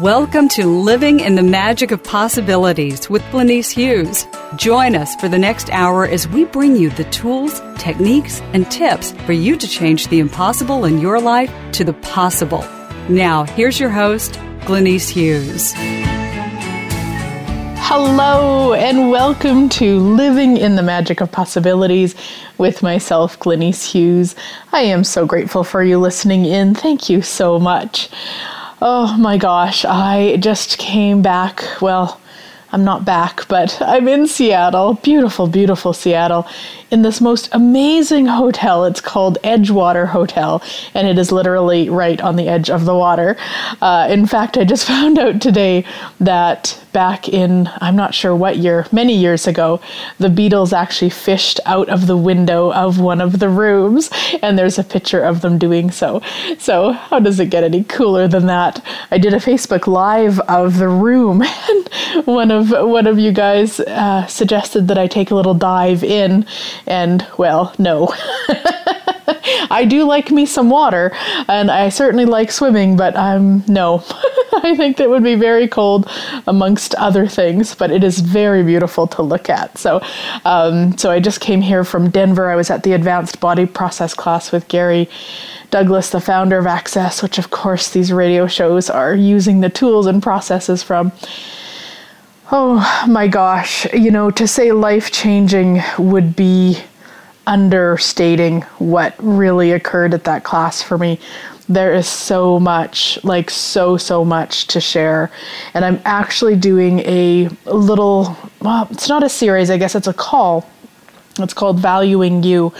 Welcome to Living in the Magic of Possibilities with Glenyce Hughes. Join us for the next hour as we bring you the tools, techniques, and tips for you to change the impossible in your life to the possible. Now, here's your host, Glenyce Hughes. Hello, and welcome to Living in the Magic of Possibilities with myself, Glenyce Hughes. I am so grateful for you listening in. Thank you so much. Oh my gosh, I just came back. Well, I'm not back, but I'm in Seattle. Beautiful, beautiful Seattle in this most amazing hotel. It's called Edgewater Hotel, and it is literally right on the edge of the water. Uh, in fact, I just found out today that back in, I'm not sure what year, many years ago, the Beatles actually fished out of the window of one of the rooms, and there's a picture of them doing so. So, how does it get any cooler than that? I did a Facebook Live of the room, and one of one of you guys uh, suggested that I take a little dive in and, well, no. I do like me some water, and I certainly like swimming, but I'm um, no. I think that would be very cold amongst other things, but it is very beautiful to look at. So, um, so I just came here from Denver. I was at the advanced body process class with Gary Douglas, the founder of Access, which of course these radio shows are using the tools and processes from. Oh my gosh, you know, to say life changing would be understating what really occurred at that class for me. There is so much, like so, so much to share. And I'm actually doing a little, well, it's not a series, I guess it's a call. It's called Valuing You.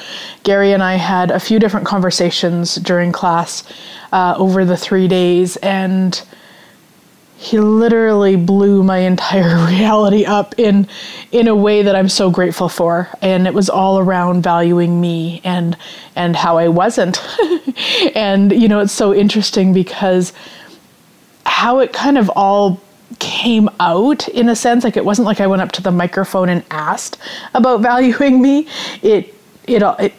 Gary and I had a few different conversations during class uh, over the three days, and he literally blew my entire reality up in in a way that I'm so grateful for. And it was all around valuing me and and how I wasn't. And you know it's so interesting because how it kind of all came out in a sense like it wasn't like I went up to the microphone and asked about valuing me. It it, it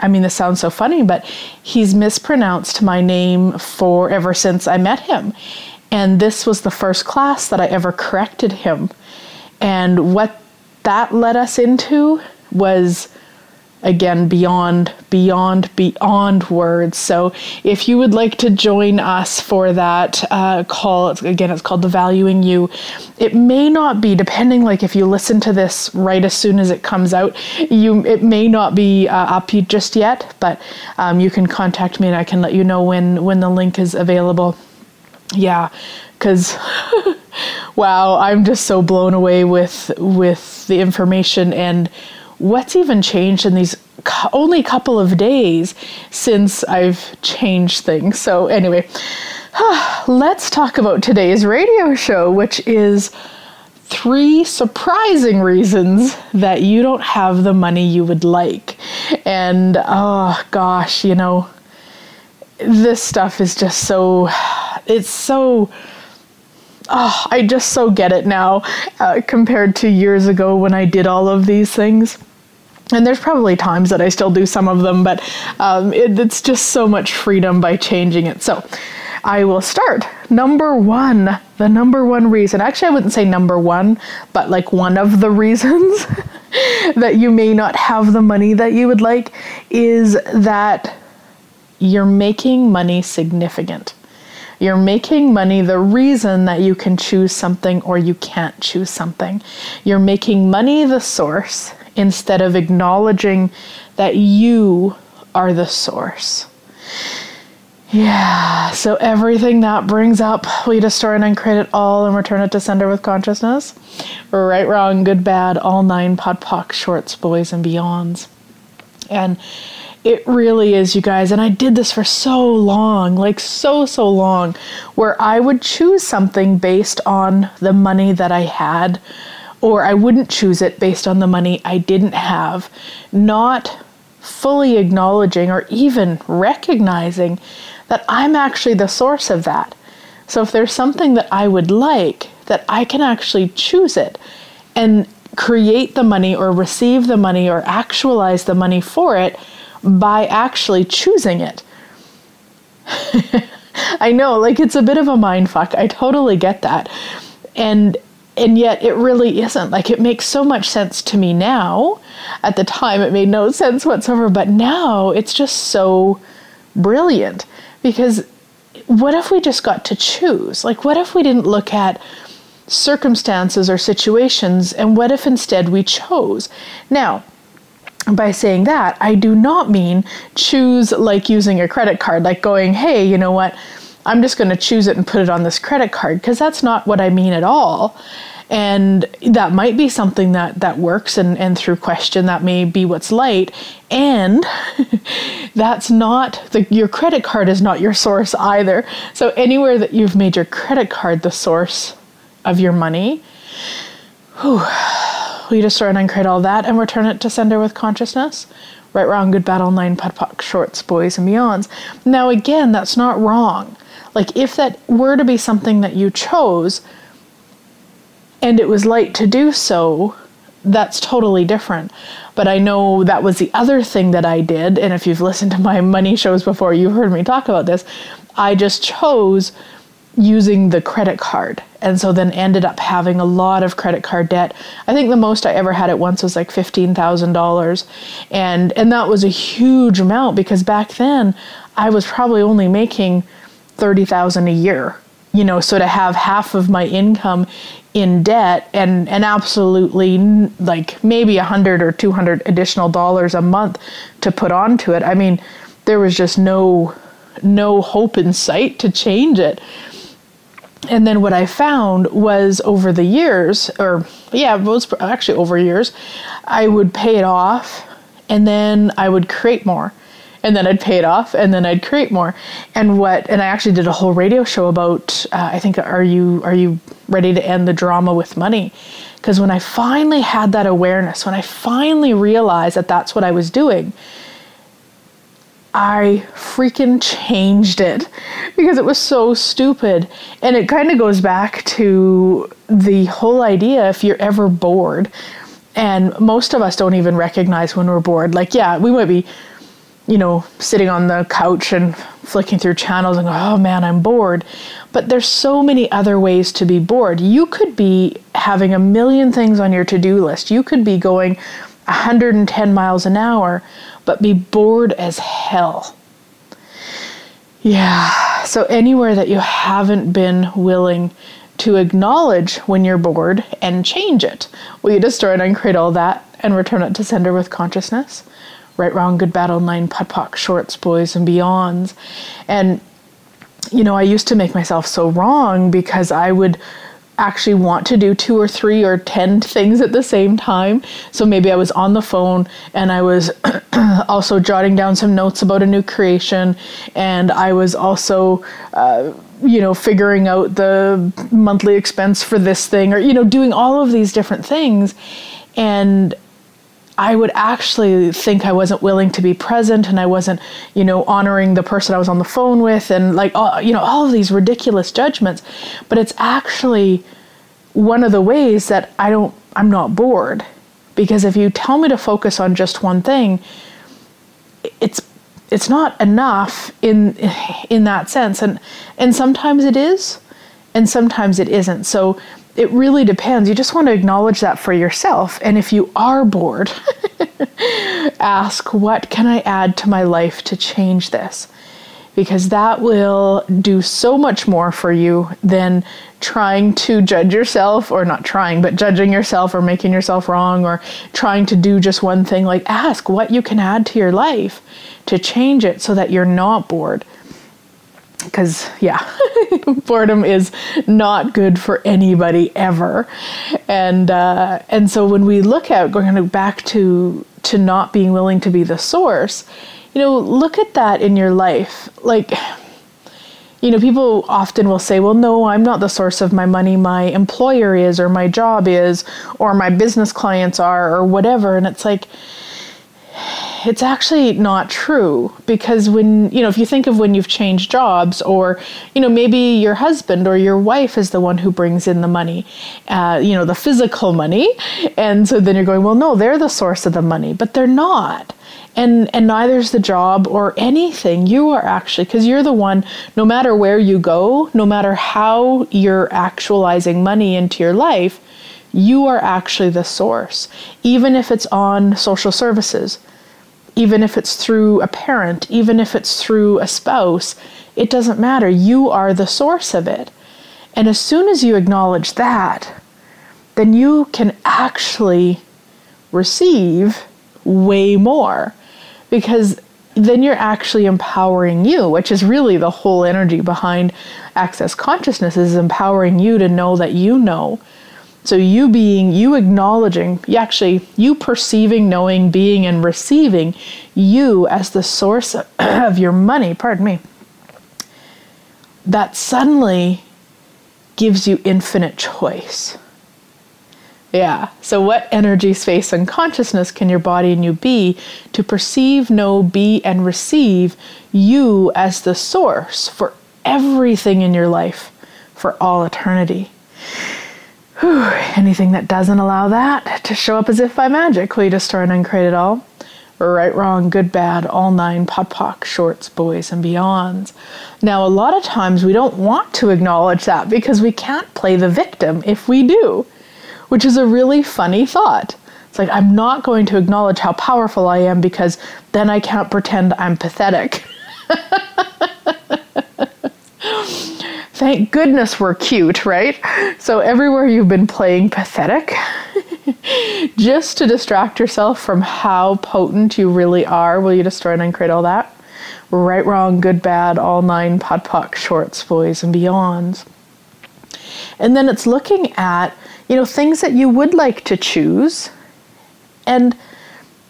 I mean this sounds so funny but he's mispronounced my name for ever since I met him and this was the first class that I ever corrected him. And what that led us into was again beyond beyond beyond words. So if you would like to join us for that uh, call again it's called the valuing you. It may not be depending like if you listen to this right as soon as it comes out you it may not be uh, up just yet but um, you can contact me and i can let you know when when the link is available yeah, because wow, I'm just so blown away with with the information and what's even changed in these only couple of days since I've changed things. So anyway, let's talk about today's radio show, which is three surprising reasons that you don't have the money you would like. And oh gosh, you know, this stuff is just so it's so oh, I just so get it now uh, compared to years ago when I did all of these things. And there's probably times that I still do some of them, but um, it, it's just so much freedom by changing it. So I will start. Number one, the number one reason, actually, I wouldn't say number one, but like one of the reasons that you may not have the money that you would like is that you're making money significant. You're making money the reason that you can choose something or you can't choose something. You're making money the source instead of acknowledging that you are the source. Yeah, so everything that brings up, we destroy and uncreate it all and return it to sender with consciousness. Right, wrong, good, bad, all nine, pod, poc, shorts, boys, and beyonds. And it really is, you guys. And I did this for so long, like so, so long, where I would choose something based on the money that I had, or I wouldn't choose it based on the money I didn't have, not fully acknowledging or even recognizing that I'm actually the source of that. So if there's something that I would like, that I can actually choose it and create the money or receive the money or actualize the money for it by actually choosing it. I know, like it's a bit of a mind fuck. I totally get that. And and yet it really isn't. Like it makes so much sense to me now. At the time it made no sense whatsoever, but now it's just so brilliant because what if we just got to choose? Like, what if we didn't look at circumstances or situations, and what if instead we chose? Now, by saying that, I do not mean choose like using a credit card, like going, hey, you know what? I'm just going to choose it and put it on this credit card, because that's not what I mean at all. And that might be something that that works and and through question that may be what's light. And that's not the your credit card is not your source either. So anywhere that you've made your credit card the source of your money whew, we destroy and uncreate all that and return it to sender with consciousness right wrong good battle nine pod poc shorts boys and beyonds now again that's not wrong like if that were to be something that you chose and it was light to do so, that's totally different. But I know that was the other thing that I did. And if you've listened to my money shows before, you've heard me talk about this. I just chose using the credit card. And so then ended up having a lot of credit card debt. I think the most I ever had at once was like $15,000. And and that was a huge amount because back then I was probably only making 30,000 a year. You know, so to have half of my income in debt and and absolutely like maybe a hundred or two hundred additional dollars a month to put onto it. I mean, there was just no no hope in sight to change it. And then what I found was over the years, or yeah, was actually over years, I would pay it off and then I would create more and then I'd pay it off, and then I'd create more. And what? And I actually did a whole radio show about. Uh, I think are you are you ready to end the drama with money? Because when I finally had that awareness, when I finally realized that that's what I was doing, I freaking changed it because it was so stupid. And it kind of goes back to the whole idea if you're ever bored, and most of us don't even recognize when we're bored. Like, yeah, we might be you know, sitting on the couch and flicking through channels and go, oh man, I'm bored. But there's so many other ways to be bored. You could be having a million things on your to do list. You could be going 110 miles an hour, but be bored as hell. Yeah, so anywhere that you haven't been willing to acknowledge when you're bored and change it, will you destroy and uncreate all that and return it to sender with consciousness? Right, Wrong, Good Battle, Nine Poc, Shorts, Boys, and Beyonds. And, you know, I used to make myself so wrong because I would actually want to do two or three or ten things at the same time. So maybe I was on the phone and I was also jotting down some notes about a new creation, and I was also, uh, you know, figuring out the monthly expense for this thing, or you know, doing all of these different things, and I would actually think I wasn't willing to be present and I wasn't, you know, honoring the person I was on the phone with and like, all, you know, all of these ridiculous judgments. But it's actually one of the ways that I don't, I'm not bored. Because if you tell me to focus on just one thing, it's it's not enough in in that sense and and sometimes it is and sometimes it isn't so it really depends. You just want to acknowledge that for yourself. And if you are bored, ask, what can I add to my life to change this? Because that will do so much more for you than trying to judge yourself, or not trying, but judging yourself or making yourself wrong or trying to do just one thing. Like, ask what you can add to your life to change it so that you're not bored. Because yeah boredom is not good for anybody ever. And uh, and so when we look at going back to to not being willing to be the source you know look at that in your life. Like you know people often will say well no i'm not the source of my money. My employer is or my job is or my business clients are or whatever. And it's like it's actually not true because when you know if you think of when you've changed jobs or you know maybe your husband or your wife is the one who brings in the money uh, you know the physical money and so then you're going well no they're the source of the money but they're not. And and neither's the job or anything. You are actually because you're the one no matter where you go no matter how you're actualizing money into your life you are actually the source. Even if it's on social services even if it's through a parent, even if it's through a spouse, it doesn't matter. You are the source of it. And as soon as you acknowledge that, then you can actually receive way more because then you're actually empowering you, which is really the whole energy behind access consciousness is empowering you to know that you know so you being, you acknowledging, you actually, you perceiving, knowing, being, and receiving you as the source of your money, pardon me, that suddenly gives you infinite choice. Yeah. So, what energy, space, and consciousness can your body and you be to perceive, know, be, and receive you as the source for everything in your life for all eternity? Whew, anything that doesn't allow that to show up as if by magic, will you destroy and uncreate it all? Right, wrong, good, bad, all nine, POD POC, shorts, boys, and beyonds. Now, a lot of times we don't want to acknowledge that because we can't play the victim if we do, which is a really funny thought. It's like, I'm not going to acknowledge how powerful I am because then I can't pretend I'm pathetic. Thank goodness we're cute, right? So, everywhere you've been playing pathetic, just to distract yourself from how potent you really are, will you destroy and uncreate all that? Right, wrong, good, bad, all nine, POD POC, shorts, boys, and beyonds. And then it's looking at, you know, things that you would like to choose and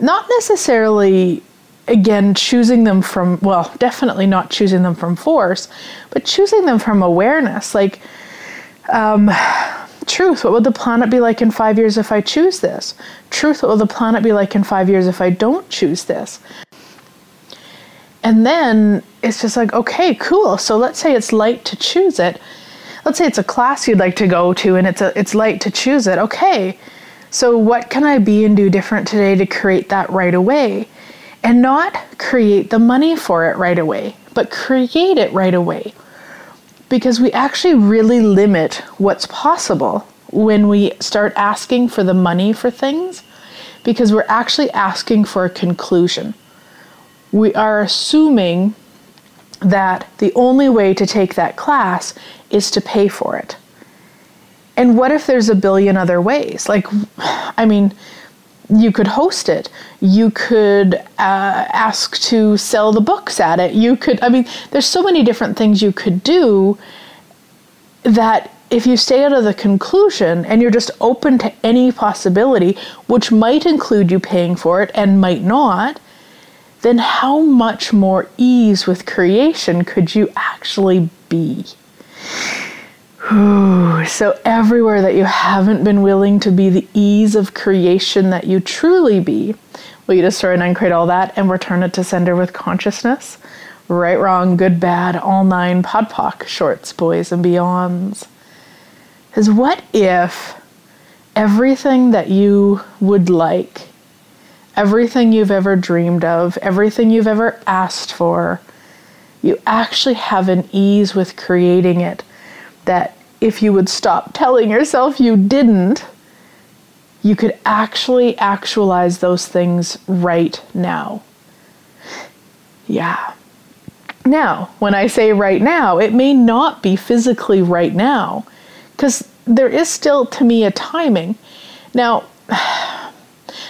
not necessarily again, choosing them from, well, definitely not choosing them from force, but choosing them from awareness. Like, um, truth, what would the planet be like in five years if I choose this? Truth, what will the planet be like in five years if I don't choose this? And then it's just like, okay, cool. So let's say it's light to choose it. Let's say it's a class you'd like to go to and it's a it's light to choose it. Okay. So what can I be and do different today to create that right away? And not create the money for it right away, but create it right away. Because we actually really limit what's possible when we start asking for the money for things, because we're actually asking for a conclusion. We are assuming that the only way to take that class is to pay for it. And what if there's a billion other ways? Like, I mean, you could host it. You could uh, ask to sell the books at it. You could, I mean, there's so many different things you could do that if you stay out of the conclusion and you're just open to any possibility, which might include you paying for it and might not, then how much more ease with creation could you actually be? So, everywhere that you haven't been willing to be the ease of creation that you truly be, will you destroy and uncreate all that and return it to sender with consciousness? Right, wrong, good, bad, all nine, POD POC, shorts, boys, and beyonds. Is what if everything that you would like, everything you've ever dreamed of, everything you've ever asked for, you actually have an ease with creating it that if you would stop telling yourself you didn't, you could actually actualize those things right now. Yeah. Now, when I say right now, it may not be physically right now, because there is still, to me, a timing. Now,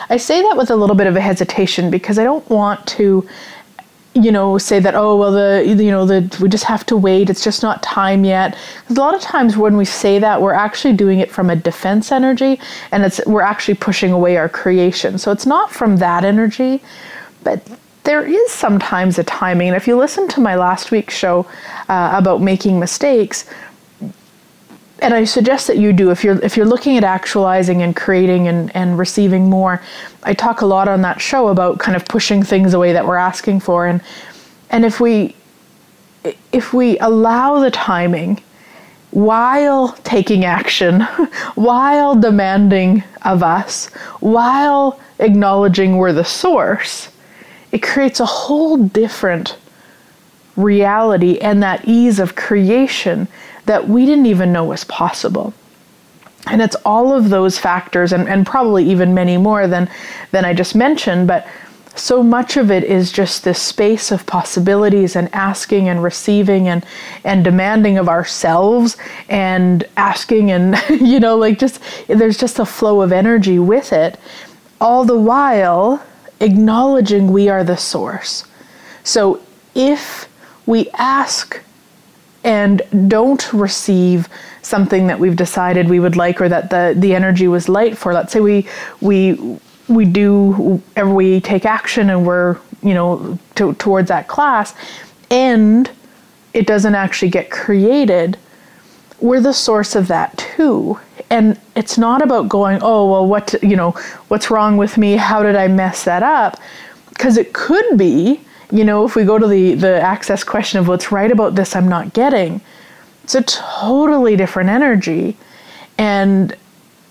I say that with a little bit of a hesitation because I don't want to you know say that oh well the you know the we just have to wait. It's just not time yet. Because a lot of times when we say that we're actually doing it from a defense energy and it's we're actually pushing away our creation. So it's not from that energy but there is sometimes a timing. And if you listen to my last week's show uh, about making mistakes and I suggest that you do if you're if you're looking at actualizing and creating and, and receiving more. I talk a lot on that show about kind of pushing things away that we're asking for and and if we if we allow the timing while taking action, while demanding of us, while acknowledging we're the source, it creates a whole different reality and that ease of creation that we didn't even know was possible. And it's all of those factors and, and probably even many more than, than I just mentioned, but so much of it is just this space of possibilities and asking and receiving and and demanding of ourselves and asking and you know like just there's just a flow of energy with it all the while acknowledging we are the source so if we ask and don't receive something that we've decided we would like or that the, the energy was light for. Let's say we we we do we take action and we're you know to, towards that class and it doesn't actually get created we're the source of that too. And it's not about going oh well what you know what's wrong with me? How did i mess that up? Because it could be you know, if we go to the, the access question of what's right about this I'm not getting, it's a totally different energy and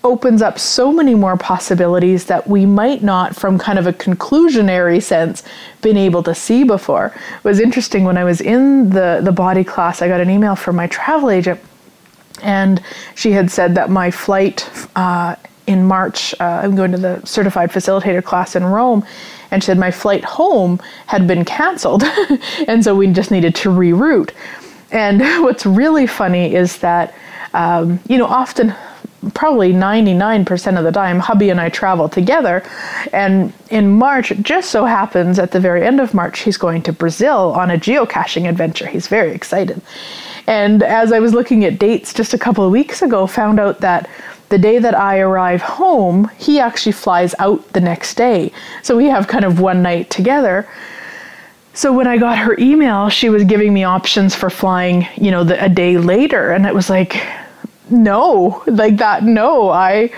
opens up so many more possibilities that we might not, from kind of a conclusionary sense, been able to see before. It was interesting when I was in the, the body class, I got an email from my travel agent, and she had said that my flight uh, in March, uh, I'm going to the certified facilitator class in Rome, and she said my flight home had been canceled, and so we just needed to reroute. And what's really funny is that, um, you know, often, probably 99% of the time, hubby and I travel together. And in March, it just so happens at the very end of March, he's going to Brazil on a geocaching adventure. He's very excited. And as I was looking at dates just a couple of weeks ago, found out that the day that I arrive home, he actually flies out the next day. So we have kind of one night together. So when I got her email, she was giving me options for flying, you know, the, a day later, and it was like, no, like that. No, I,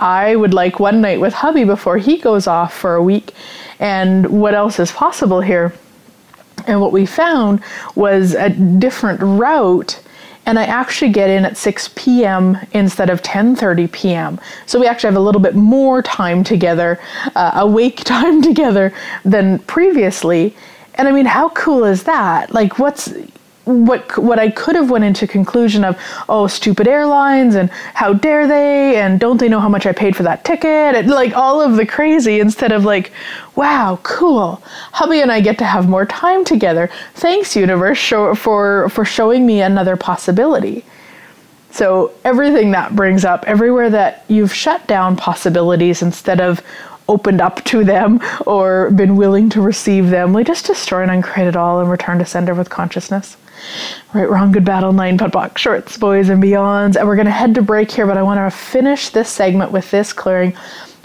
I would like one night with hubby before he goes off for a week, and what else is possible here? And what we found was a different route and I actually get in at 6 p.m. instead of 10:30 p.m. So we actually have a little bit more time together, uh, awake time together than previously. And I mean, how cool is that? Like, what's what what I could have went into conclusion of oh stupid airlines and how dare they and don't they know how much I paid for that ticket and like all of the crazy instead of like wow cool. Hubby and I get to have more time together. Thanks universe show, for for showing me another possibility. So everything that brings up everywhere that you've shut down possibilities instead of opened up to them or been willing to receive them we just destroy and uncreate it all and return to sender with consciousness Right, wrong, good, battle, nine, POD, POC, shorts, boys, and beyonds. And we're going to head to break here, but I want to finish this segment with this clearing.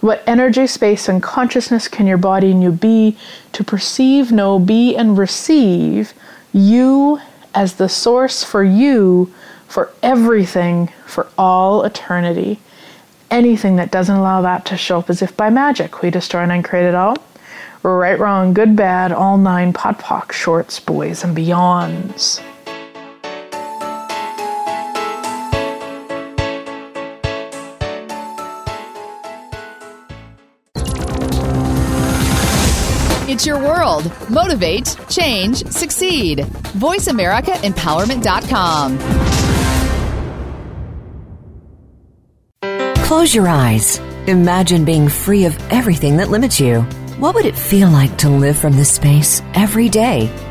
What energy, space, and consciousness can your body and you be to perceive, know, be, and receive you as the source for you, for everything, for all eternity? Anything that doesn't allow that to show up as if by magic, we destroy and uncreate it all. Right, wrong, good, bad, all nine, POD POC, shorts, boys, and beyonds. It's your world. Motivate, change, succeed. VoiceAmericaEmpowerment.com. Close your eyes. Imagine being free of everything that limits you. What would it feel like to live from this space every day?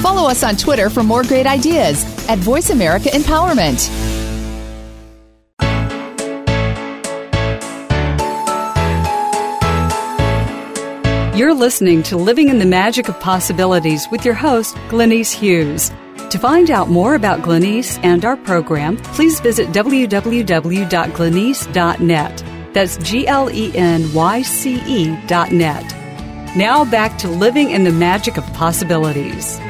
Follow us on Twitter for more great ideas at Voice America Empowerment. You're listening to Living in the Magic of Possibilities with your host, Glenyce Hughes. To find out more about Glenyce and our program, please visit www.glenyce.net. That's G L E N Y C E dot net. Now back to Living in the Magic of Possibilities.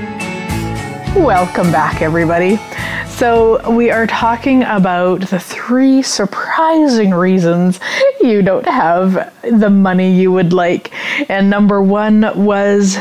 Welcome back, everybody. So, we are talking about the three surprising reasons you don't have the money you would like. And number one was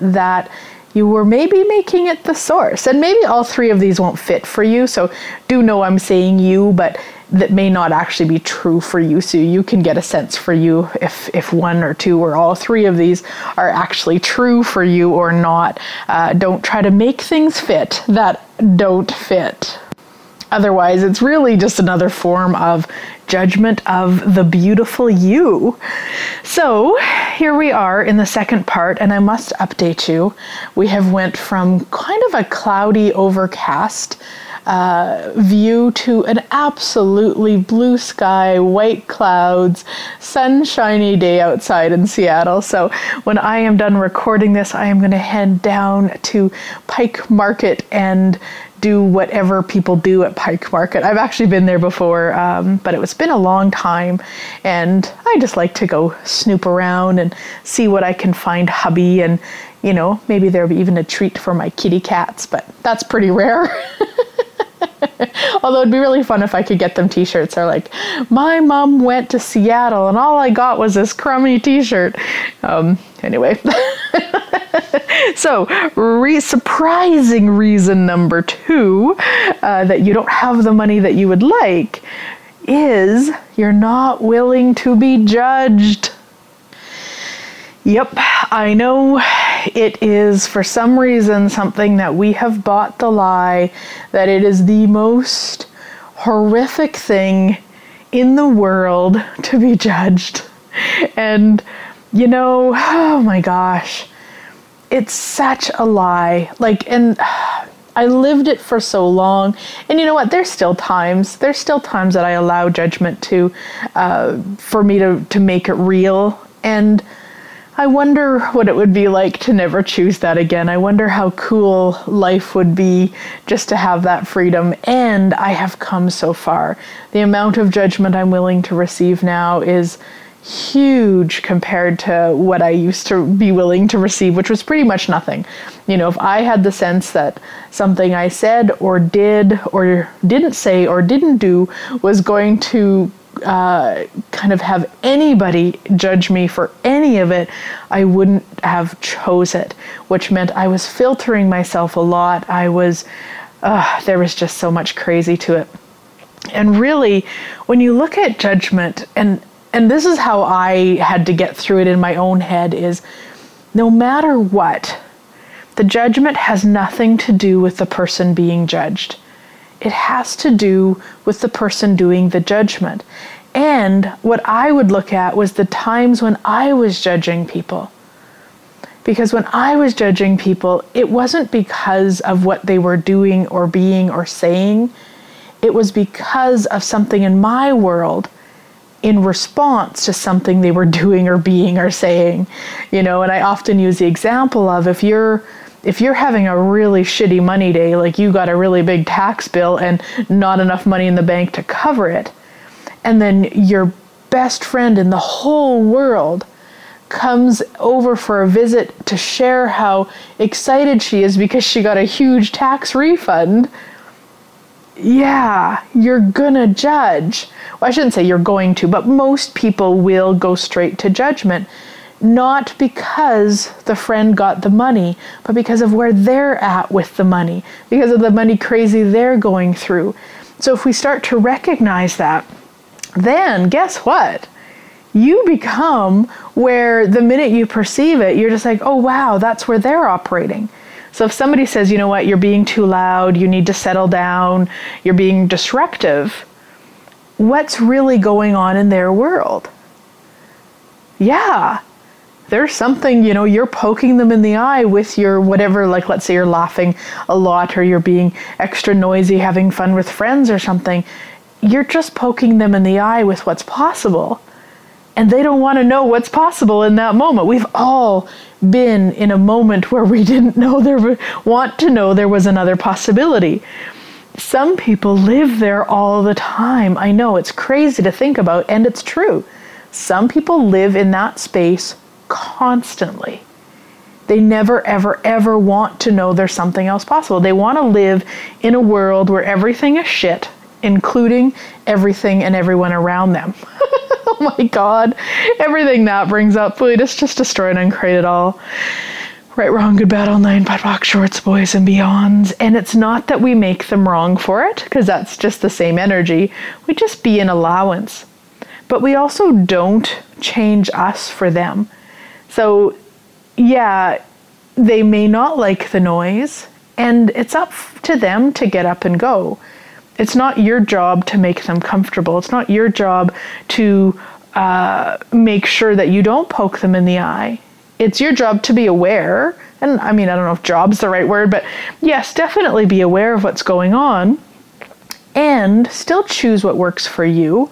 that you were maybe making it the source. And maybe all three of these won't fit for you. So, do know I'm saying you, but that may not actually be true for you. So you can get a sense for you if, if one or two or all three of these are actually true for you or not. Uh, don't try to make things fit that don't fit. Otherwise, it's really just another form of judgment of the beautiful you. So, here we are in the second part and I must update you. We have went from kind of a cloudy overcast uh, view to an absolutely blue sky, white clouds, sunshiny day outside in Seattle. So when I am done recording this, I am going to head down to Pike Market and do whatever people do at Pike Market. I've actually been there before, um, but it's been a long time, and I just like to go snoop around and see what I can find hubby, and you know maybe there'll be even a treat for my kitty cats, but that's pretty rare. Although it'd be really fun if I could get them t-shirts. They're like, my mom went to Seattle and all I got was this crummy t-shirt. Um, anyway. so, re- surprising reason number two uh, that you don't have the money that you would like is you're not willing to be judged. Yep, I know it is for some reason something that we have bought the lie that it is the most horrific thing in the world to be judged. And, you know, oh my gosh, it's such a lie. Like, and I lived it for so long. And you know what? There's still times, there's still times that I allow judgment to, uh, for me to, to make it real. And, I wonder what it would be like to never choose that again. I wonder how cool life would be just to have that freedom. And I have come so far. The amount of judgment I'm willing to receive now is huge compared to what I used to be willing to receive, which was pretty much nothing. You know, if I had the sense that something I said or did or didn't say or didn't do was going to uh, kind of have anybody judge me for any of it, I wouldn't have chose it, which meant I was filtering myself a lot. I was, uh, there was just so much crazy to it. And really, when you look at judgment, and and this is how I had to get through it in my own head, is no matter what, the judgment has nothing to do with the person being judged it has to do with the person doing the judgment. And what I would look at was the times when I was judging people. Because when I was judging people, it wasn't because of what they were doing or being or saying, it was because of something in my world in response to something they were doing or being or saying. You know, and I often use the example of if you're if you're having a really shitty money day, like you got a really big tax bill and not enough money in the bank to cover it, and then you're best friend in the whole world comes over for a visit to share how excited she is because she got a huge tax refund, yeah, you're gonna judge. Well, I shouldn't say you're going to, but most people will go straight to judgment. Not because the friend got the money, but because of where they're at with the money, because of the money crazy they're going through. So if we start to recognize that, then guess what? You become where the minute you perceive it, you're just like, oh wow, that's where they're operating. So if somebody says, you know what, you're being too loud, you need to settle down, you're being disruptive, what's really going on in their world? Yeah, there's something, you know, you're poking them in the eye with your whatever, like let's say you're laughing a lot or you're being extra noisy, having fun with friends or something. You're just poking them in the eye with what's possible. And they don't want to know what's possible in that moment. We've all been in a moment where we didn't know there want to know there was another possibility. Some people live there all the time. I know it's crazy to think about and it's true. Some people live in that space constantly. They never, ever, ever want to know there's something else possible. They want to live in a world where everything is shit, including everything and everyone around them. oh my god. Everything that brings up, boy, just, just destroy and create it all. Right, wrong, good, bad, online, POD POC, shorts, boys, and beyonds. And it's not that we make them wrong for it, because that's just the same energy. We just be an allowance. But we also don't change us for them. So, yeah, they may not like the noise, and it's up to them to get up and go. It's not your job to make them comfortable. It's not your job to uh, make sure that you don't poke them in the eye. It's your job to be aware. And I mean, I don't know if job's the right word, but yes, definitely be aware of what's going on and still choose what works for you.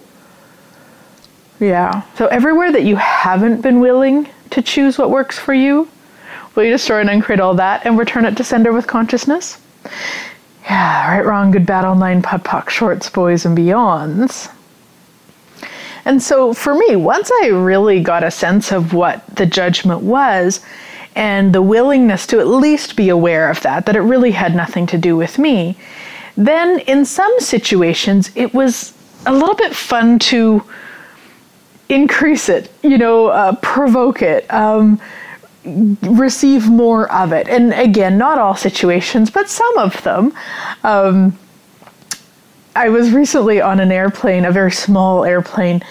Yeah. So everywhere that you haven't been willing to choose what works for you, will you destroy and uncreate all that and return it to sender with consciousness? Yeah, right, wrong, good, bad, online, POD POC, shorts, boys, and beyonds. And so for me, once I really got a sense of what the judgment was and the willingness to at least be aware of that, that it really had nothing to do with me, then in some situations it was a little bit fun to increase it, you know, uh, provoke it. Um, receive more of it. And again, not all situations, but some of them. Um, I was recently on an airplane, a very small airplane,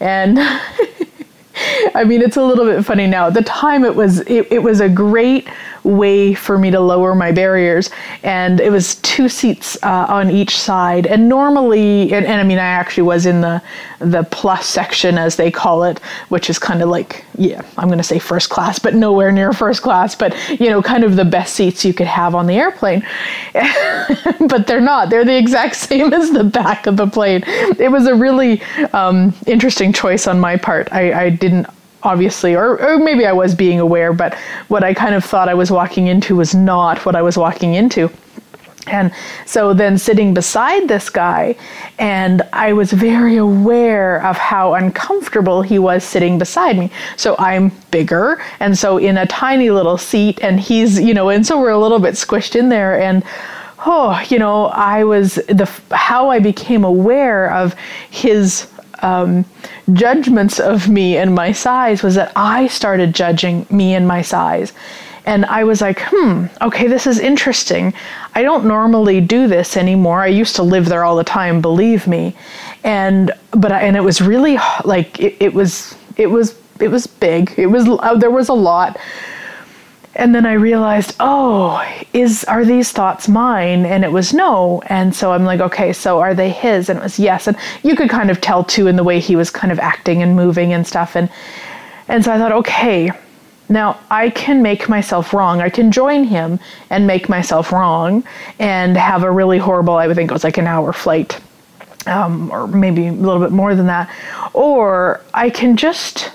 and I mean, it's a little bit funny now. At the time, it was it, it was a great way for me to lower my barriers, and it was two seats uh, on each side. And normally, and, and, I mean, I actually was in the the plus section, as they call it, which is kind of like yeah, I'm going to say first class, but nowhere near first class. But you know, kind of the best seats you could have on the airplane. but they're not. They're the exact same as the back of the plane. It was a really um, interesting choice on my part. I, I didn't obviously, or, or maybe I was being aware, but what I kind of thought I was walking into was not what I was walking into. And so then sitting beside this guy, and I was very aware of how uncomfortable he was sitting beside me. So I'm bigger, and so in a tiny little seat, and he's, you know, and so we're a little bit squished in there. And oh, you know, I was the how I became aware of his um, judgments of me and my size was that I started judging me and my size. And I was like, hmm, okay, this is interesting. I don't normally do this anymore. I used to live there all the time, believe me. And but I, and it was really like it, it was it was it was big. It was uh, there was a lot and then I realized, oh, is are these thoughts mine? And it was no. And so I'm like, okay, so are they his? And it was yes. And you could kind of tell too in the way he was kind of acting and moving and stuff. And and so I thought, okay, now I can make myself wrong. I can join him and make myself wrong and have a really horrible, I would think it was like an hour flight. Um, or maybe a little bit more than that. Or I can just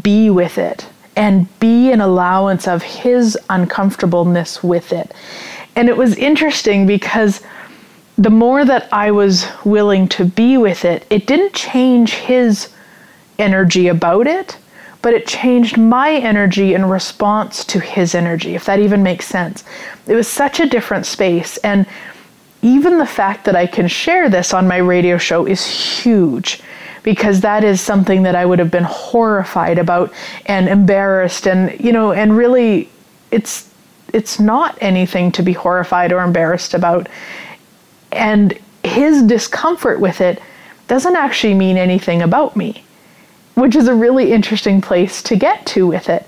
be with it and be an allowance of his uncomfortableness with it. And it was interesting because the more that I was willing to be with it, it didn't change his energy about it, but it changed my energy in response to his energy, if that even makes sense. It was such a different space. And even the fact that I can share this on my radio show is huge because that is something that I would have been horrified about and embarrassed and you know and really it's it's not anything to be horrified or embarrassed about. And his discomfort with it doesn't actually mean anything about me which is a really interesting place to get to with it.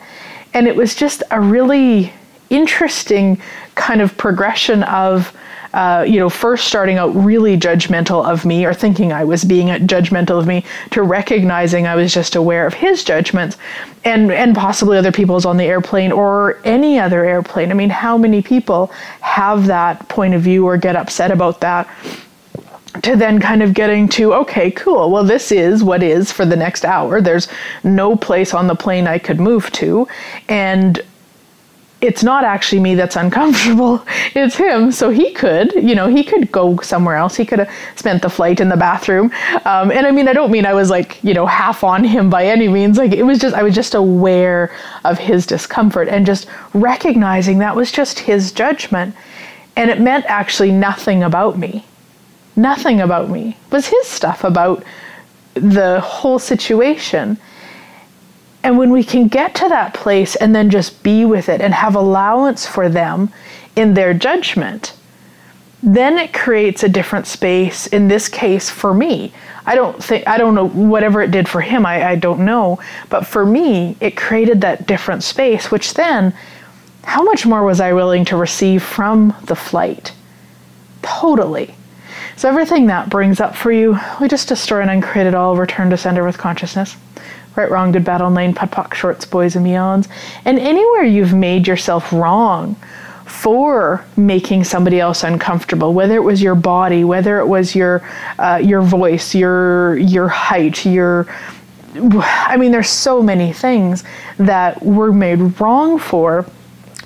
And it was just a really interesting kind of progression of uh, you know, first starting out really judgmental of me or thinking I was being judgmental of me to recognizing I was just aware of his judgments and, and possibly other people's on the airplane or any other airplane. I mean, how many people have that point of view or get upset about that? to then kind of getting to okay cool well this is what is for the next hour there's no place on the plane i could move to and it's not actually me that's uncomfortable. It's him. So he could you know he could go somewhere else. He could have spent the flight in the bathroom. Um, and i mean i don't mean i was like you know half on him by any means. Like it was just i was just aware of his discomfort and just recognizing that was just his judgment. And it meant actually nothing about me. Nothing about me. It was his stuff about the whole situation and when we can get to that place and then just be with it and have allowance for them in their judgment, then it creates a different space in this case for me. I don't think i don't know whatever it did for him I, I don't know. But for me it created that different space which then how much more was i willing to receive from the flight? Totally. So everything that brings up for you we just destroy and uncreate it all return to sender with consciousness right, wrong, good, bad, all nine, POD POC, shorts, boys, and beyonds. And anywhere you've made yourself wrong for making somebody else uncomfortable, whether it was your body, whether it was your uh, your voice, your your height, your I mean, there's so many things that we're made wrong for,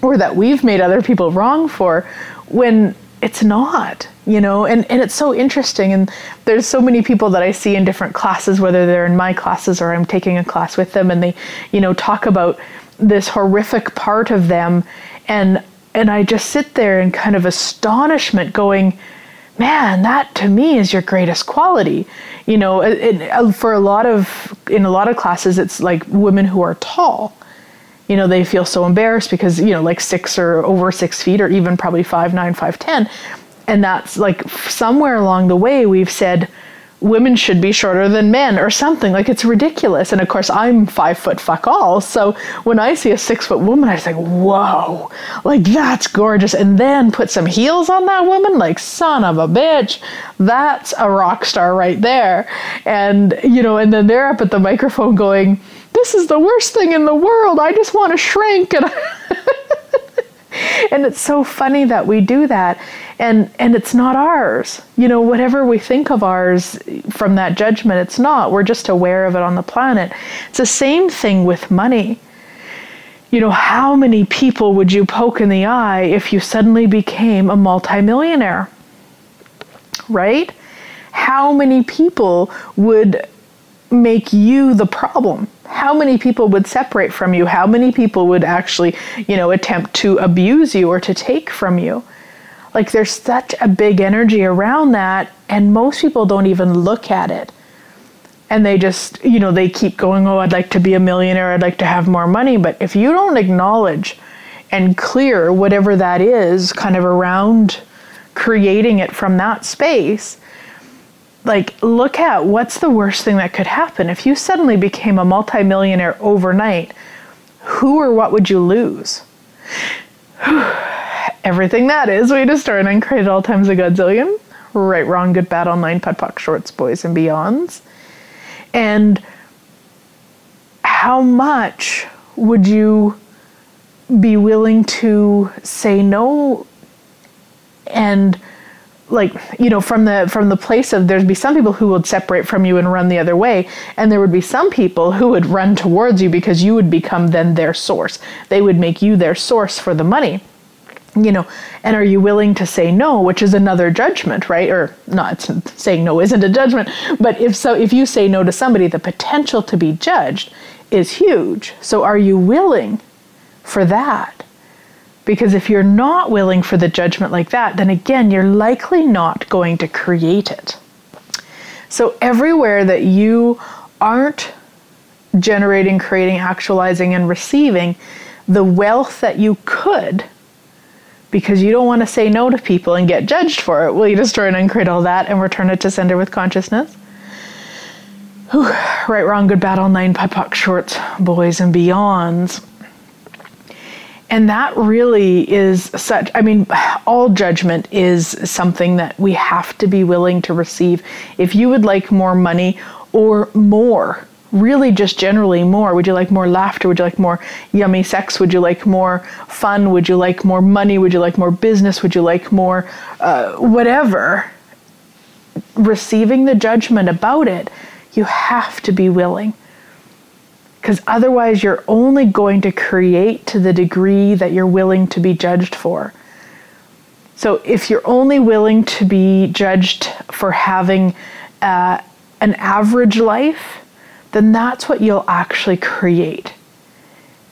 or that we've made other people wrong for, when it's not you know and, and it's so interesting and there's so many people that i see in different classes whether they're in my classes or i'm taking a class with them and they you know talk about this horrific part of them and and i just sit there in kind of astonishment going man that to me is your greatest quality. You know it, it, uh, for a lot of in a lot of classes it's like women who are tall you know they feel so embarrassed because you know like six or over six feet or even probably five nine five ten. And that's like somewhere along the way we've said women should be shorter than men or something. Like it's ridiculous. And of course i'm five foot fuck all. So when i see a six foot woman i just like whoa like that's gorgeous. And then put some heels on that woman like son of a bitch. That's a rock star right there. And you know and then they're up at the microphone going this is the worst thing in the world. I just want to shrink and and it's so funny that we do that and and it's not ours. You know, whatever we think of ours from that judgment, it's not. We're just aware of it on the planet. It's the same thing with money. You know, how many people would you poke in the eye if you suddenly became a multimillionaire? Right? How many people would make you the problem? How many people would separate from you? How many people would actually, you know, attempt to abuse you or to take from you? Like there's such a big energy around that, and most people don't even look at it. And they just, you know, they keep going, oh, I'd like to be a millionaire, I'd like to have more money. But if you don't acknowledge and clear whatever that is kind of around creating it from that space, like look at what's the worst thing that could happen. If you suddenly became a multimillionaire overnight who or what would you lose? Everything that is we just started and created all times a godzillion. Right wrong good bad all nine POD POC shorts boys and beyonds. And how much would you be willing to say no and like you know from the from the place of there'd be some people who would separate from you and run the other way and there would be some people who would run towards you because you would become then their source they would make you their source for the money you know, and are you willing to say no, which is another judgment, right? Or not saying no isn't a judgment, but if so, if you say no to somebody, the potential to be judged is huge. So are you willing for that? Because if you're not willing for the judgment like that, then again, you're likely not going to create it. So everywhere that you aren't generating, creating, actualizing, and receiving the wealth that you could because you don't want to say no to people and get judged for it. Will you destroy and uncreate all that and return it to sender with consciousness? Whew. Right, wrong, good, bad, all nine, pipoc, shorts, boys, and beyonds. And that really is such, I mean, all judgment is something that we have to be willing to receive. If you would like more money or more, really just generally more. Would you like more laughter? Would you like more yummy sex? Would you like more fun? Would you like more money? Would you like more business? Would you like more uh, whatever? Receiving the judgment about it, you have to be willing. Because otherwise, you're only going to create to the degree that you're willing to be judged for. So, if you're only willing to be judged for having uh, an average life, then that's what you'll actually create.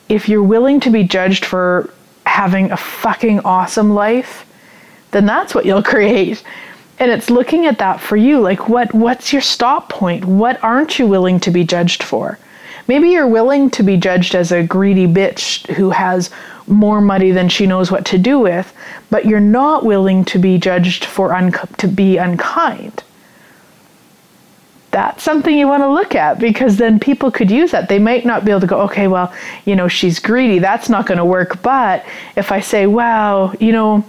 If you're willing to be judged for having a fucking awesome life, then that's what you'll create. And it's looking at that for you like what what's your stop point? What aren't you willing to be judged for? Maybe you're willing to be judged as a greedy bitch who has more money than she knows what to do with, but you're not willing to be judged for un- to be unkind that's something you want to look at because then people could use that. They might not be able to go, okay, well, you know, she's greedy. That's not going to work. But if I say, wow, you know,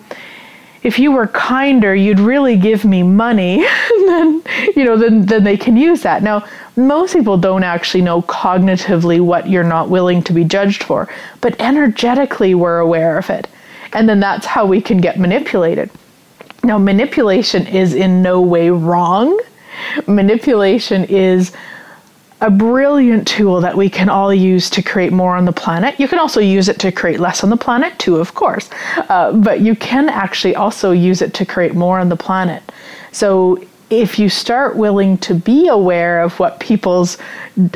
if you were kinder, you'd really give me money, then, you know, then, then they can use that. Now, most people don't actually know cognitively what you're not willing to be judged for, but energetically we're aware of it. And then that's how we can get manipulated. Now, manipulation is in no way wrong manipulation is a brilliant tool that we can all use to create more on the planet. You can also use it to create less on the planet, too, of course. Uh, but you can actually also use it to create more on the planet. So if you start willing to be aware of what people's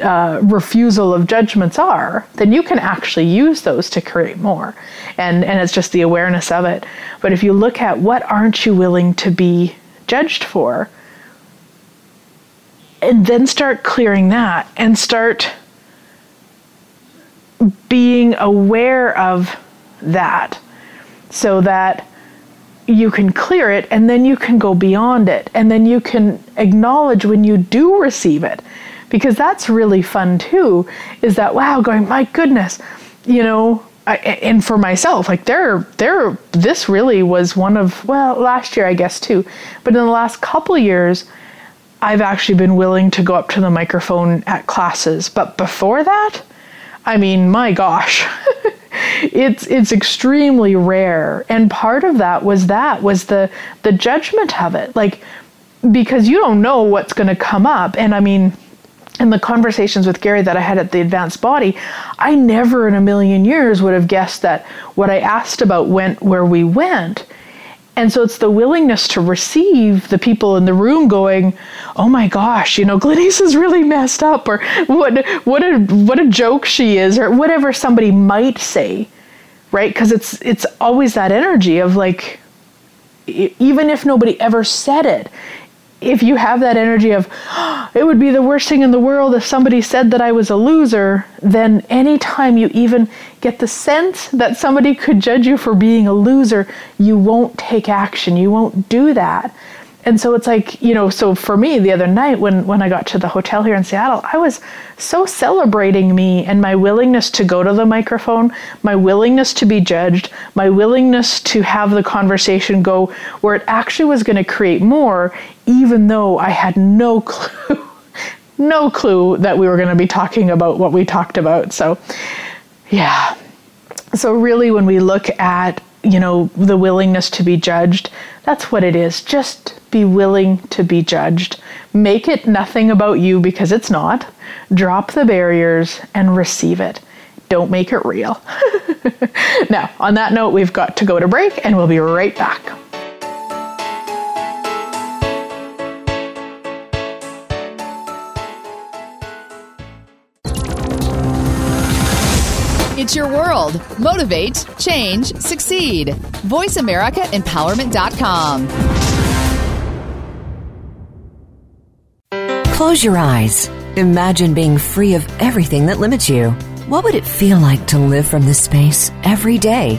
uh, refusal of judgments are, then you can actually use those to create more. And, and it's just the awareness of it. But if you look at what aren't you willing to be judged for, and then start clearing that and start being aware of that so that you can clear it and then you can go beyond it and then you can acknowledge when you do receive it because that's really fun too is that wow going my goodness you know I, and for myself like there there this really was one of well last year i guess too but in the last couple years I've actually been willing to go up to the microphone at classes. But before that, I mean, my gosh. it's it's extremely rare. And part of that was that was the the judgment of it. Like because you don't know what's going to come up. And I mean, in the conversations with Gary that I had at the advanced body, I never in a million years would have guessed that what I asked about went where we went. And so it's the willingness to receive the people in the room going, "Oh my gosh, you know, Glenyce is really messed up," or "What what a what a joke she is," or whatever somebody might say, right? Because it's it's always that energy of like, even if nobody ever said it, if you have that energy of oh, it would be the worst thing in the world if somebody said that I was a loser, then anytime you even get the sense that somebody could judge you for being a loser, you won't take action. You won't do that and so it's like you know so for me the other night when when i got to the hotel here in seattle i was so celebrating me and my willingness to go to the microphone my willingness to be judged my willingness to have the conversation go where it actually was going to create more even though i had no clue no clue that we were going to be talking about what we talked about. So yeah. So really when we look at you know the willingness to be judged that's what it is. Just be willing to be judged. Make it nothing about you because it's not. Drop the barriers and receive it. don't make it real. now, on that note, we've got to go to break and we'll be right back. It's your world. Motivate, change, succeed. VoiceAmericaEmpowerment.com. Close your eyes. Imagine being free of everything that limits you. What would it feel like to live from this space every day?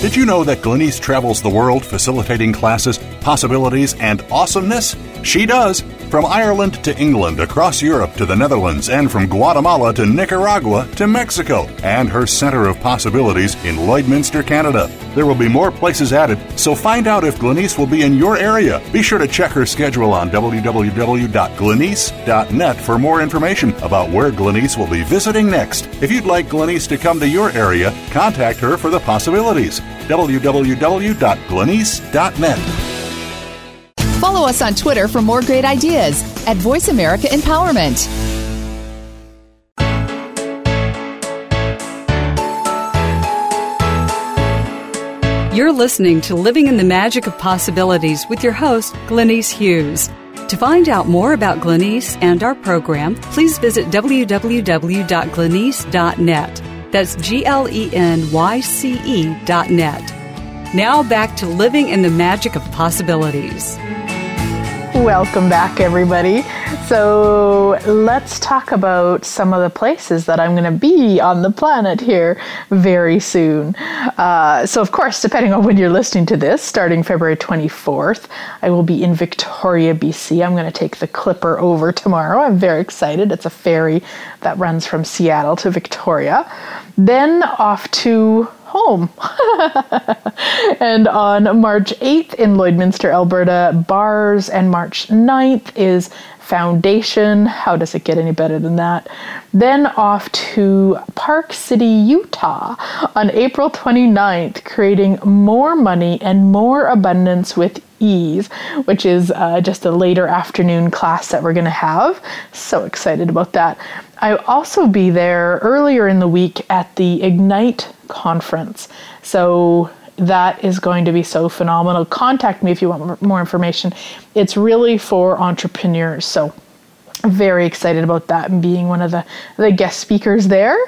Did you know that Glenyce travels the world facilitating classes, possibilities, and awesomeness? She does. From Ireland to England, across Europe to the Netherlands, and from Guatemala to Nicaragua to Mexico, and her Center of Possibilities in Lloydminster, Canada. There will be more places added, so find out if Glenyce will be in your area. Be sure to check her schedule on www.glenyce.net for more information about where Glenyce will be visiting next. If you'd like Glenyce to come to your area, contact her for the possibilities. www.glenyce.net. Follow us on Twitter for more great ideas at Voice America Empowerment. You're listening to Living in the Magic of Possibilities with your host, Glenyce Hughes. To find out more about Glenyce and our program, please visit www.glenyce.net. That's G L E N Y C E dot net. Now back to Living in the Magic of Possibilities. Welcome back, everybody. So, let's talk about some of the places that I'm going to be on the planet here very soon. Uh, so, of course, depending on when you're listening to this, starting February 24th, I will be in Victoria, BC. I'm going to take the Clipper over tomorrow. I'm very excited. It's a ferry that runs from Seattle to Victoria. Then off to home. and on March 8th in Lloydminster, Alberta, bars, and March 9th is Foundation. How does it get any better than that? Then off to Park City, Utah on April 29th, creating more money and more abundance with ease, which is uh, just a later afternoon class that we're going to have. So excited about that. I'll also be there earlier in the week at the Ignite conference. So that is going to be so phenomenal. Contact me if you want more information. It's really for entrepreneurs. So very excited about that and being one of the, the guest speakers there.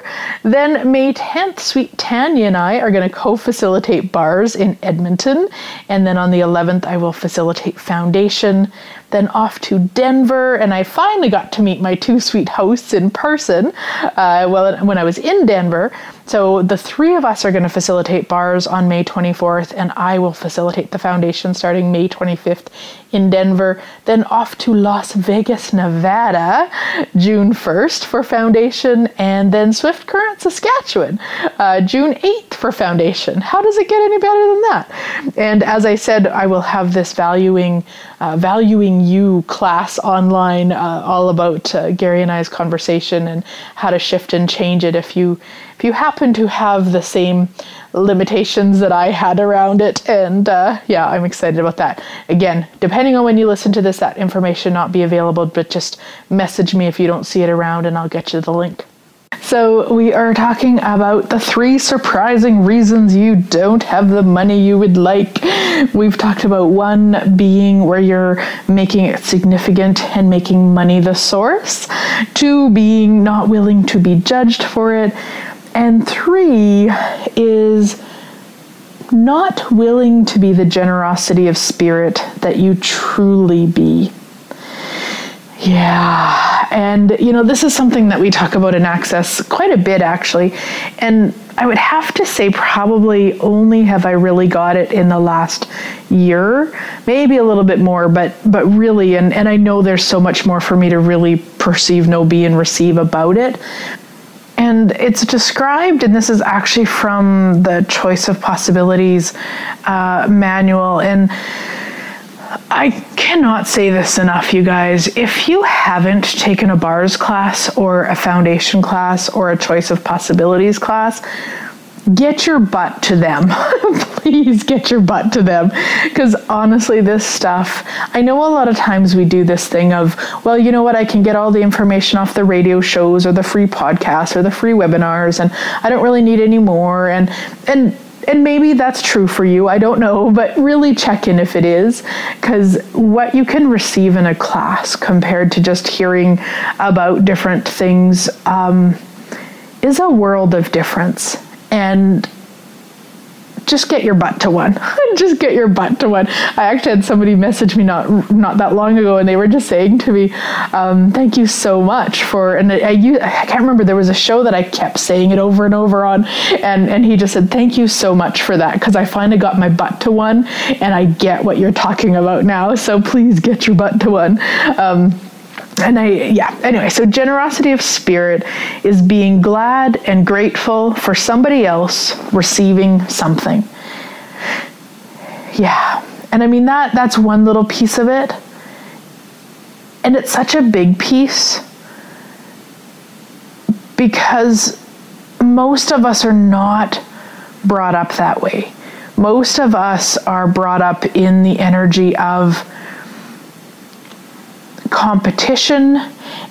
Then May 10th, Sweet Tanya and I are going to co facilitate bars in Edmonton. And then on the 11th, I will facilitate Foundation then off to Denver, and I finally got to meet my two sweet hosts in person. Uh, well, when I was in Denver, so the three of us are going to facilitate bars on May 24th, and I will facilitate the foundation starting May 25th in Denver. Then off to Las Vegas, Nevada, June 1st for foundation, and then Swift Current, Saskatchewan, uh, June 8th for foundation. How does it get any better than that? And as I said, I will have this valuing, uh, valuing you class online, uh, all about uh, Gary and I's conversation and how to shift and change it if you if you happen to have the same limitations that I had around it. And uh, yeah, I'm excited about that. Again, depending on when you listen to this, that information not be available, but just message me if you don't see it around and I'll get you the link. So, we are talking about the three surprising reasons you don't have the money you would like. We've talked about one being where you're making it significant and making money the source, two being not willing to be judged for it, and three is not willing to be the generosity of spirit that you truly be. Yeah, and you know, this is something that we talk about in Access quite a bit actually. And I would have to say, probably only have I really got it in the last year, maybe a little bit more, but but really, and, and I know there's so much more for me to really perceive, know, be, and receive about it and it's described, and this is actually from the Choice of Possibilities uh, manual. And I cannot say this enough, you guys. If you haven't taken a bars class or a foundation class or a Choice of Possibilities class, get your butt to them. Please get your butt to them. Because honestly, this stuff, I know a lot of times we do this thing of, well, you know what, I can get all the information off the radio shows or the free podcasts or the free webinars, and I don't really need any more. And, and, and maybe that's true for you, I don't know, but really check in if it is, because what you can receive in a class compared to just hearing about different things um, is a world of difference and just get your butt to one. just get your butt to one. I actually had somebody message me not not that long ago, and they were just saying to me, um, "Thank you so much for." And I, I, I can't remember. There was a show that I kept saying it over and over on, and and he just said, "Thank you so much for that," because I finally got my butt to one, and I get what you're talking about now. So please get your butt to one. Um, and I, yeah, anyway, so generosity of spirit is being glad and grateful for somebody else receiving something. Yeah. And I mean that that's one little piece of it. And it's such a big piece because most of us are not brought up that way. Most of us are brought up in the energy of competition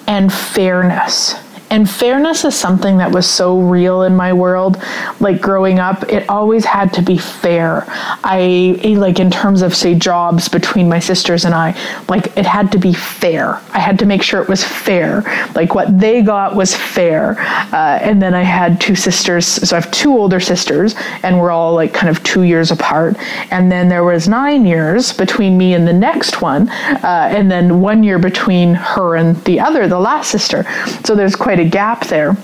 and fairness. And fairness is something that was so real in my world. Like growing up, it always had to be fair. I, like, in terms of, say, jobs between my sisters and I, like, it had to be fair. I had to make sure it was fair. Like, what they got was fair. Uh, and then I had two sisters. So I have two older sisters, and we're all like kind of two years apart. And then there was nine years between me and the next one. Uh, and then one year between her and the other, the last sister. So there's quite a gap there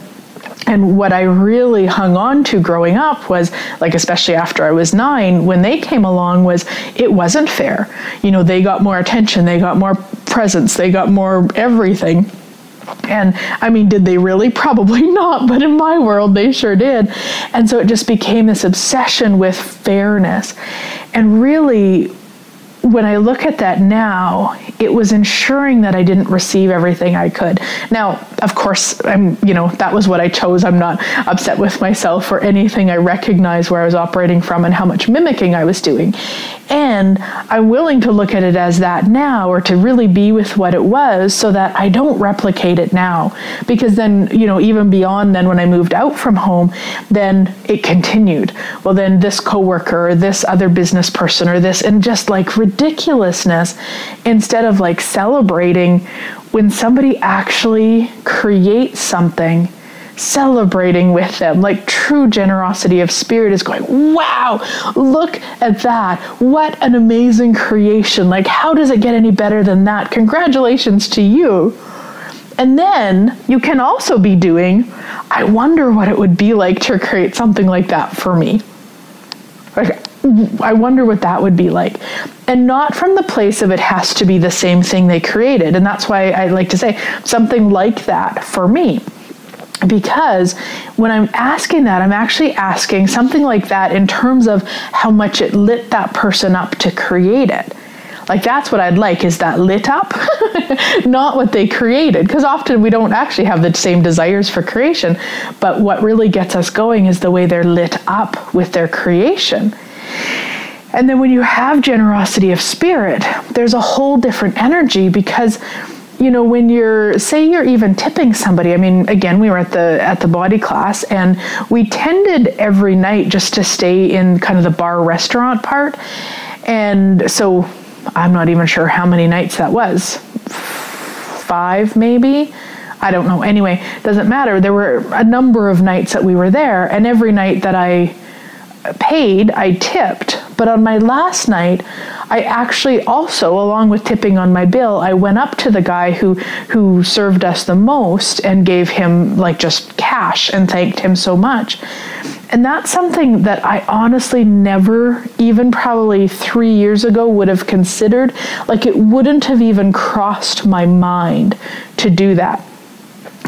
and what I really hung on to growing up was like especially after I was 9 when they came along was it wasn't fair. You know, they got more attention, they got more presents, they got more everything. And I mean, did they really? Probably not, but in my world, they sure did. And so it just became this obsession with fairness. And really, when I look at that now, it was ensuring that I didn't receive everything I could. Now, of course, I'm, you know, that was what I chose. I'm not upset with myself or anything. I recognize where I was operating from and how much mimicking I was doing. And I'm willing to look at it as that now or to really be with what it was so that I don't replicate it now. Because then, you know, even beyond then when I moved out from home, then it continued. Well, then this coworker or this other business person or this, and just like ridiculousness instead of like celebrating when somebody actually creates something celebrating with them. Like true generosity of spirit is going, wow, look at that. What an amazing creation. Like, how does it get any better than that? Congratulations to you. And then you can also be doing, I wonder what it would be like to create something like that for me. Like, I wonder what that would be like. And not from the place of it has to be the same thing they created. And that's why I like to say something like that for me because when I'm asking that, I'm actually asking something like that in terms of how much it lit that person up to create it. Like that's what I'd like is that lit up, not what they created. Because often we don't actually have the same desires for creation, but what really gets us going is the way they're lit up with their creation. And then when you have generosity of spirit, there's a whole different energy because you know when you're say you're even tipping somebody i mean again we were at the at the body class and we tended every night just to stay in kind of the bar restaurant part. And so i'm not even sure how many nights that was. Five maybe? I don't know. Anyway doesn't matter. There were a number of nights that we were there and every night that i paid i tipped. But on my last night, I actually also, along with tipping on my bill, I went up to the guy who who served us the most and gave him like just cash and thanked him so much. And that's something that I honestly never, even probably three years ago, would have considered. Like it wouldn't have even crossed my mind to do that.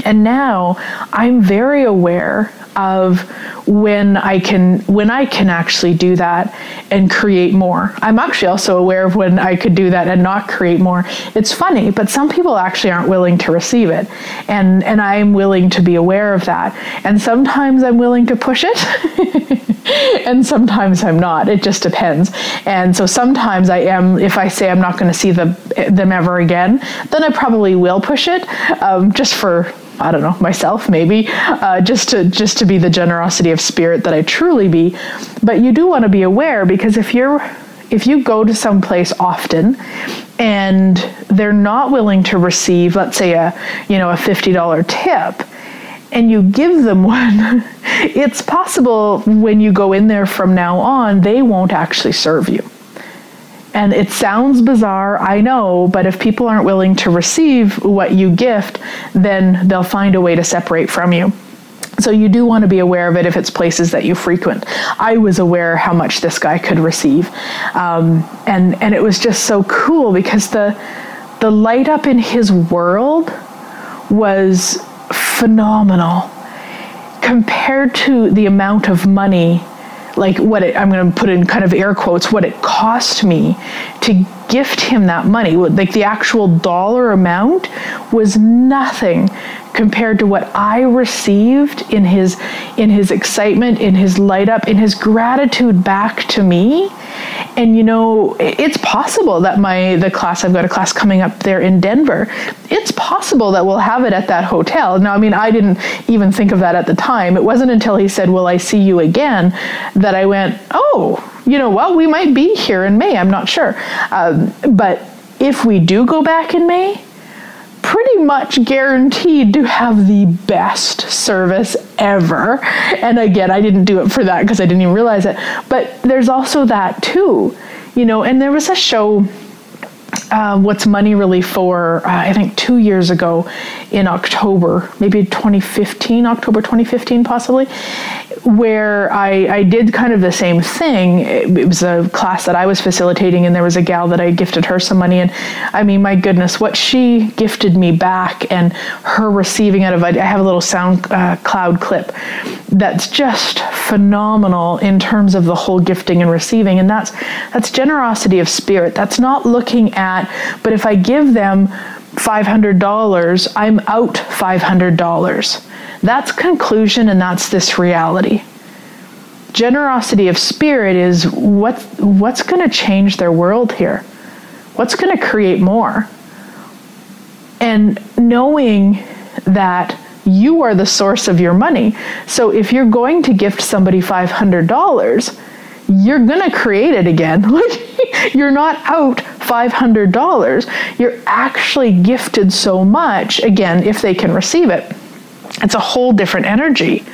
And now I'm very aware of when I can when I can actually do that and create more. I'm actually also aware of when I could do that and not create more. It's funny, but some people actually aren't willing to receive it. And and I'm willing to be aware of that. And sometimes I'm willing to push it. and sometimes I'm not. It just depends. And so sometimes I am if I say I'm not going to see the, them ever again, then I probably will push it um, just for I don't know myself maybe uh, just to just to be the generosity of spirit that I truly be. But you do want to be aware because if you're if you go to some place often and they're not willing to receive, let's say a you know a fifty dollar tip, and you give them one, it's possible when you go in there from now on they won't actually serve you. And it sounds bizarre, I know, but if people aren't willing to receive what you gift, then they'll find a way to separate from you. So you do want to be aware of it if it's places that you frequent. I was aware how much this guy could receive, um, and and it was just so cool because the the light up in his world was phenomenal compared to the amount of money like what it, I'm going to put in kind of air quotes, what it cost me to gift him that money. Like the actual dollar amount was nothing compared to what I received in his in his excitement, in his light up, in his gratitude back to me. And you know, it's possible that my the class I've got a class coming up there in Denver. It's possible that we'll have it at that hotel. Now, I mean, I didn't even think of that at the time. It wasn't until he said, "Will I see you again?" that I went, "Oh, you know what? We might be here in May. I'm not sure." Um, but if we do go back in May, pretty much guaranteed to have the best service ever. And again, I didn't do it for that because I didn't even realize it. But there's also that too, you know, and there was a show. Uh, what's money really for? Uh, I think two years ago in October, maybe 2015, October 2015, possibly where I, I did kind of the same thing. It, it, was a class that I was facilitating, and there was a gal that I gifted her some money. And I mean, my goodness, what she gifted me back and her receiving out of. I have a little sound uh, cloud clip that's just phenomenal in terms of the whole gifting and receiving. And that's that's generosity of spirit. That's not looking at, but if I give them $500, I'm out $500 that's conclusion and that's this reality. Generosity of spirit is what, what's going to change their world here? What's going to create more? And knowing that you are the source of your money. So if you're going to gift somebody $500, you're going to create it again. you're not out $500. You're actually gifted so much, again, if they can receive it. It's a whole different energy.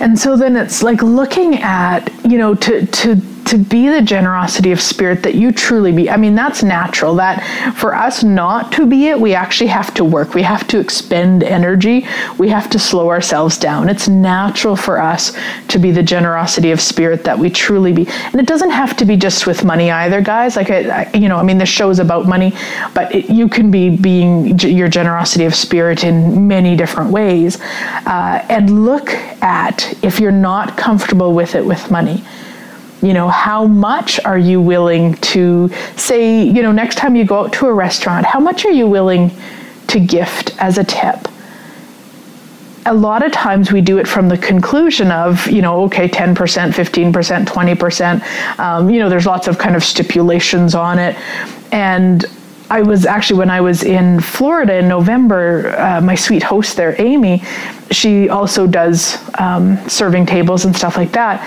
And so then it's like looking at, you know, to to to be the generosity of spirit that you truly be. I mean, that's natural. That for us not to be it, we actually have to work. We have to expend energy. We have to slow ourselves down. It's natural for us to be the generosity of spirit that we truly be. And it doesn't have to be just with money either, guys. Like, I, you know, I mean, the show's about money, but it, you can be being your generosity of spirit in many different ways. Uh, and look at if you're not comfortable with it with money you know how much are you willing to say you know next time you go out to a restaurant how much are you willing to gift as a tip? A lot of times we do it from the conclusion of you know okay 10% 15% 20% um, you know there's lots of kind of stipulations on it. And I was actually when I was in Florida in November, uh, my sweet host there, Amy, she also does um, serving tables and stuff like that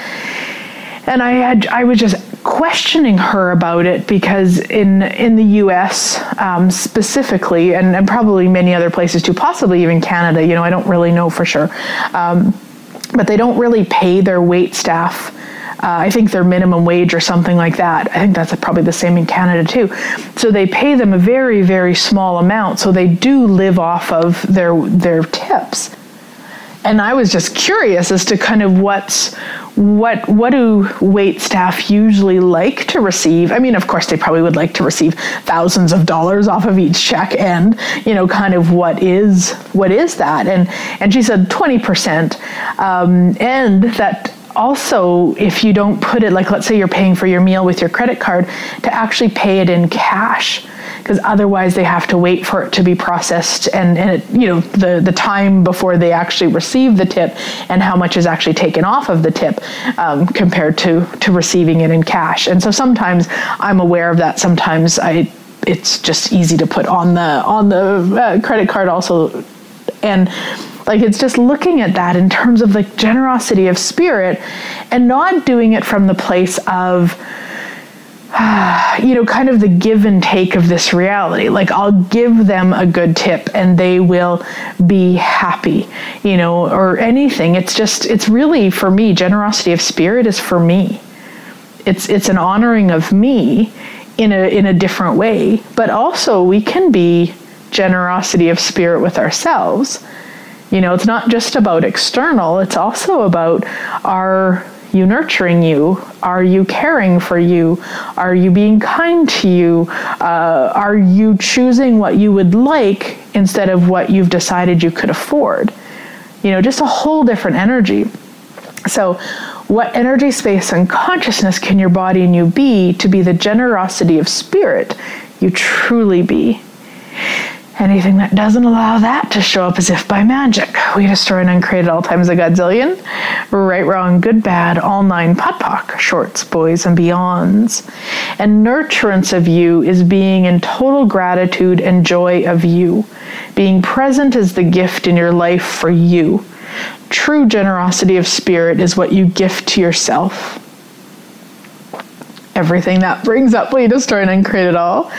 and I had I was just questioning her about it because in in the U.S. Um, specifically, and, and probably many other places too, possibly even Canada. You know, I don't really know for sure, um, but they don't really pay their wait staff. Uh, I think their minimum wage or something like that. I think that's probably the same in Canada too. So they pay them a very very small amount. So they do live off of their their tips. And I was just curious as to kind of what's what what do wait staff usually like to receive? I mean, of course, they probably would like to receive thousands of dollars off of each check, and you know, kind of what is what is that? And and she said twenty percent, um, and that also if you don't put it like let's say you're paying for your meal with your credit card to actually pay it in cash because otherwise they have to wait for it to be processed and, and it, you know the, the time before they actually receive the tip and how much is actually taken off of the tip um, compared to to receiving it in cash. And so sometimes i'm aware of that. Sometimes i it's just easy to put on the on the uh, credit card also. And like it's just looking at that in terms of the generosity of spirit and not doing it from the place of you know, kind of the give and take of this reality. Like, I'll give them a good tip and they will be happy, you know, or anything. It's just, it's really for me, generosity of spirit is for me. It's, it's an honoring of me in a, in a different way. But also, we can be generosity of spirit with ourselves. You know, it's not just about external, it's also about our you nurturing you? Are you caring for you? Are you being kind to you? Uh, are you choosing what you would like instead of what you've decided you could afford? You know, just a whole different energy. So, what energy, space, and consciousness can your body and you be to be the generosity of spirit you truly be? Anything that doesn't allow that to show up as if by magic. We destroy and uncreate all times a godzillion. Right, wrong, good, bad, all nine POD shorts, boys, and beyonds. And nurturance of you is being in total gratitude and joy of you. Being present is the gift in your life for you. True generosity of spirit is what you gift to yourself everything that brings up We Destroy and Create It All.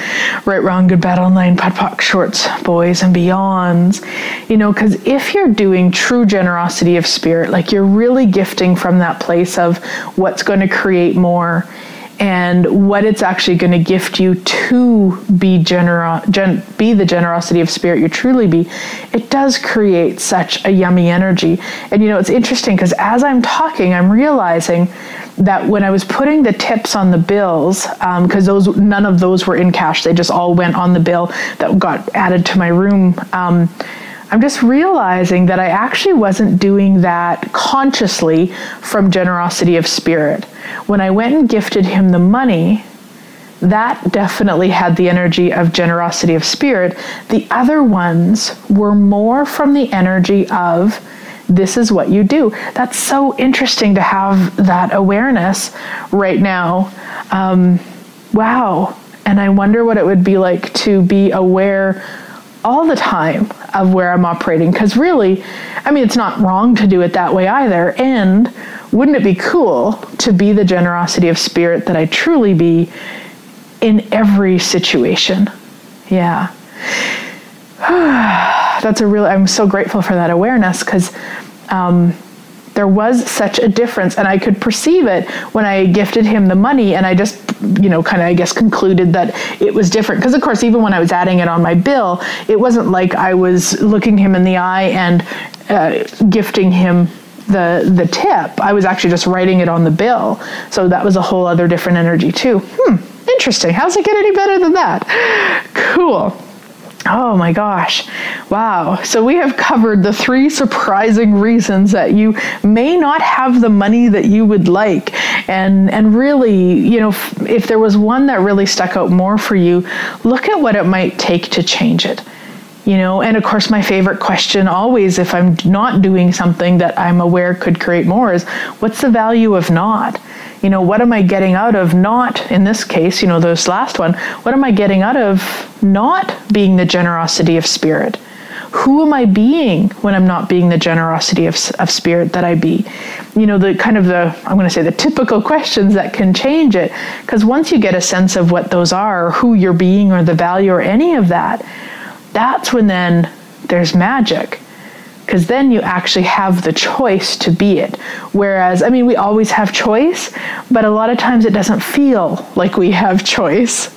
Right, Wrong, Good, Bad, All Nine, POD POC, Shorts, Boys, and Beyonds. You know, because if you're doing true generosity of spirit, like you're really gifting from that place of what's going to create more and what it's actually going to gift you to be gen- be the generosity of spirit you truly be it does create such a yummy energy and you know it's interesting because as i'm talking i'm realizing that when I was putting the tips on the bills, because um, those none of those were in cash, they just all went on the bill that got added to my room. Um, I'm just realizing that I actually wasn't doing that consciously from generosity of spirit. When I went and gifted him the money, that definitely had the energy of generosity of spirit. The other ones were more from the energy of this is what you do. That's so interesting to have that awareness right now. Um, wow. And I wonder what it would be like to be aware all the time of where I'm operating. Because really, I mean, it's not wrong to do it that way either. And wouldn't it be cool to be the generosity of spirit that I truly be in every situation? Yeah. That's a really, I'm so grateful for that awareness because um, there was such a difference and i could perceive it when i gifted him the money and i just you know kind of i guess concluded that it was different. Because of course even when i was adding it on my bill it wasn't like i was looking him in the eye and uh, gifting him the the tip. I was actually just writing it on the bill. So that was a whole other different energy too. Hmm. Interesting. How's it get any better than that? Cool Oh my gosh. Wow. So we have covered the three surprising reasons that you may not have the money that you would like. And and really, you know, if, there was one that really stuck out more for you, look at what it might take to change it. You know, and of course my favorite question always if I'm not doing something that I'm aware could create more is what's the value of not? You know, what am I getting out of not, in this case, you know, this last one, what am I getting out of not being the generosity of spirit? Who am I being when I'm not being the generosity of, of spirit that I be? You know, the kind of the, I'm going to say the typical questions that can change it. Because once you get a sense of what those are, or who you're being, or the value, or any of that, that's when then there's magic because then you actually have the choice to be it. Whereas, I mean, we always have choice, but a lot of times it doesn't feel like we have choice.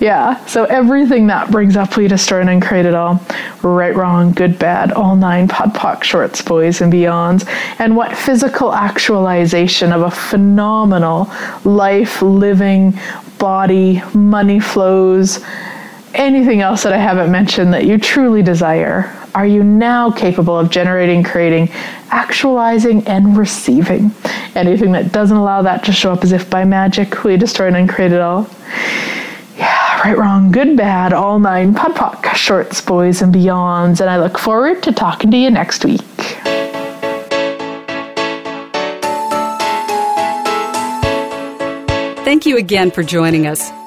Yeah, so everything that brings up, we destroy and create it all. Right, wrong, good, bad, all nine, POD POC, shorts, boys, and beyonds. And what physical actualization of a phenomenal life, living body, money flows, anything else that I haven't mentioned that you truly desire are you now capable of generating, creating, actualizing, and receiving? Anything that doesn't allow that to show up as if by magic we destroy and uncreate it all? Yeah, right, wrong, good, bad, all nine, POD POC, shorts, boys, and beyonds. And I look forward to talking to you next week. Thank you again for joining us.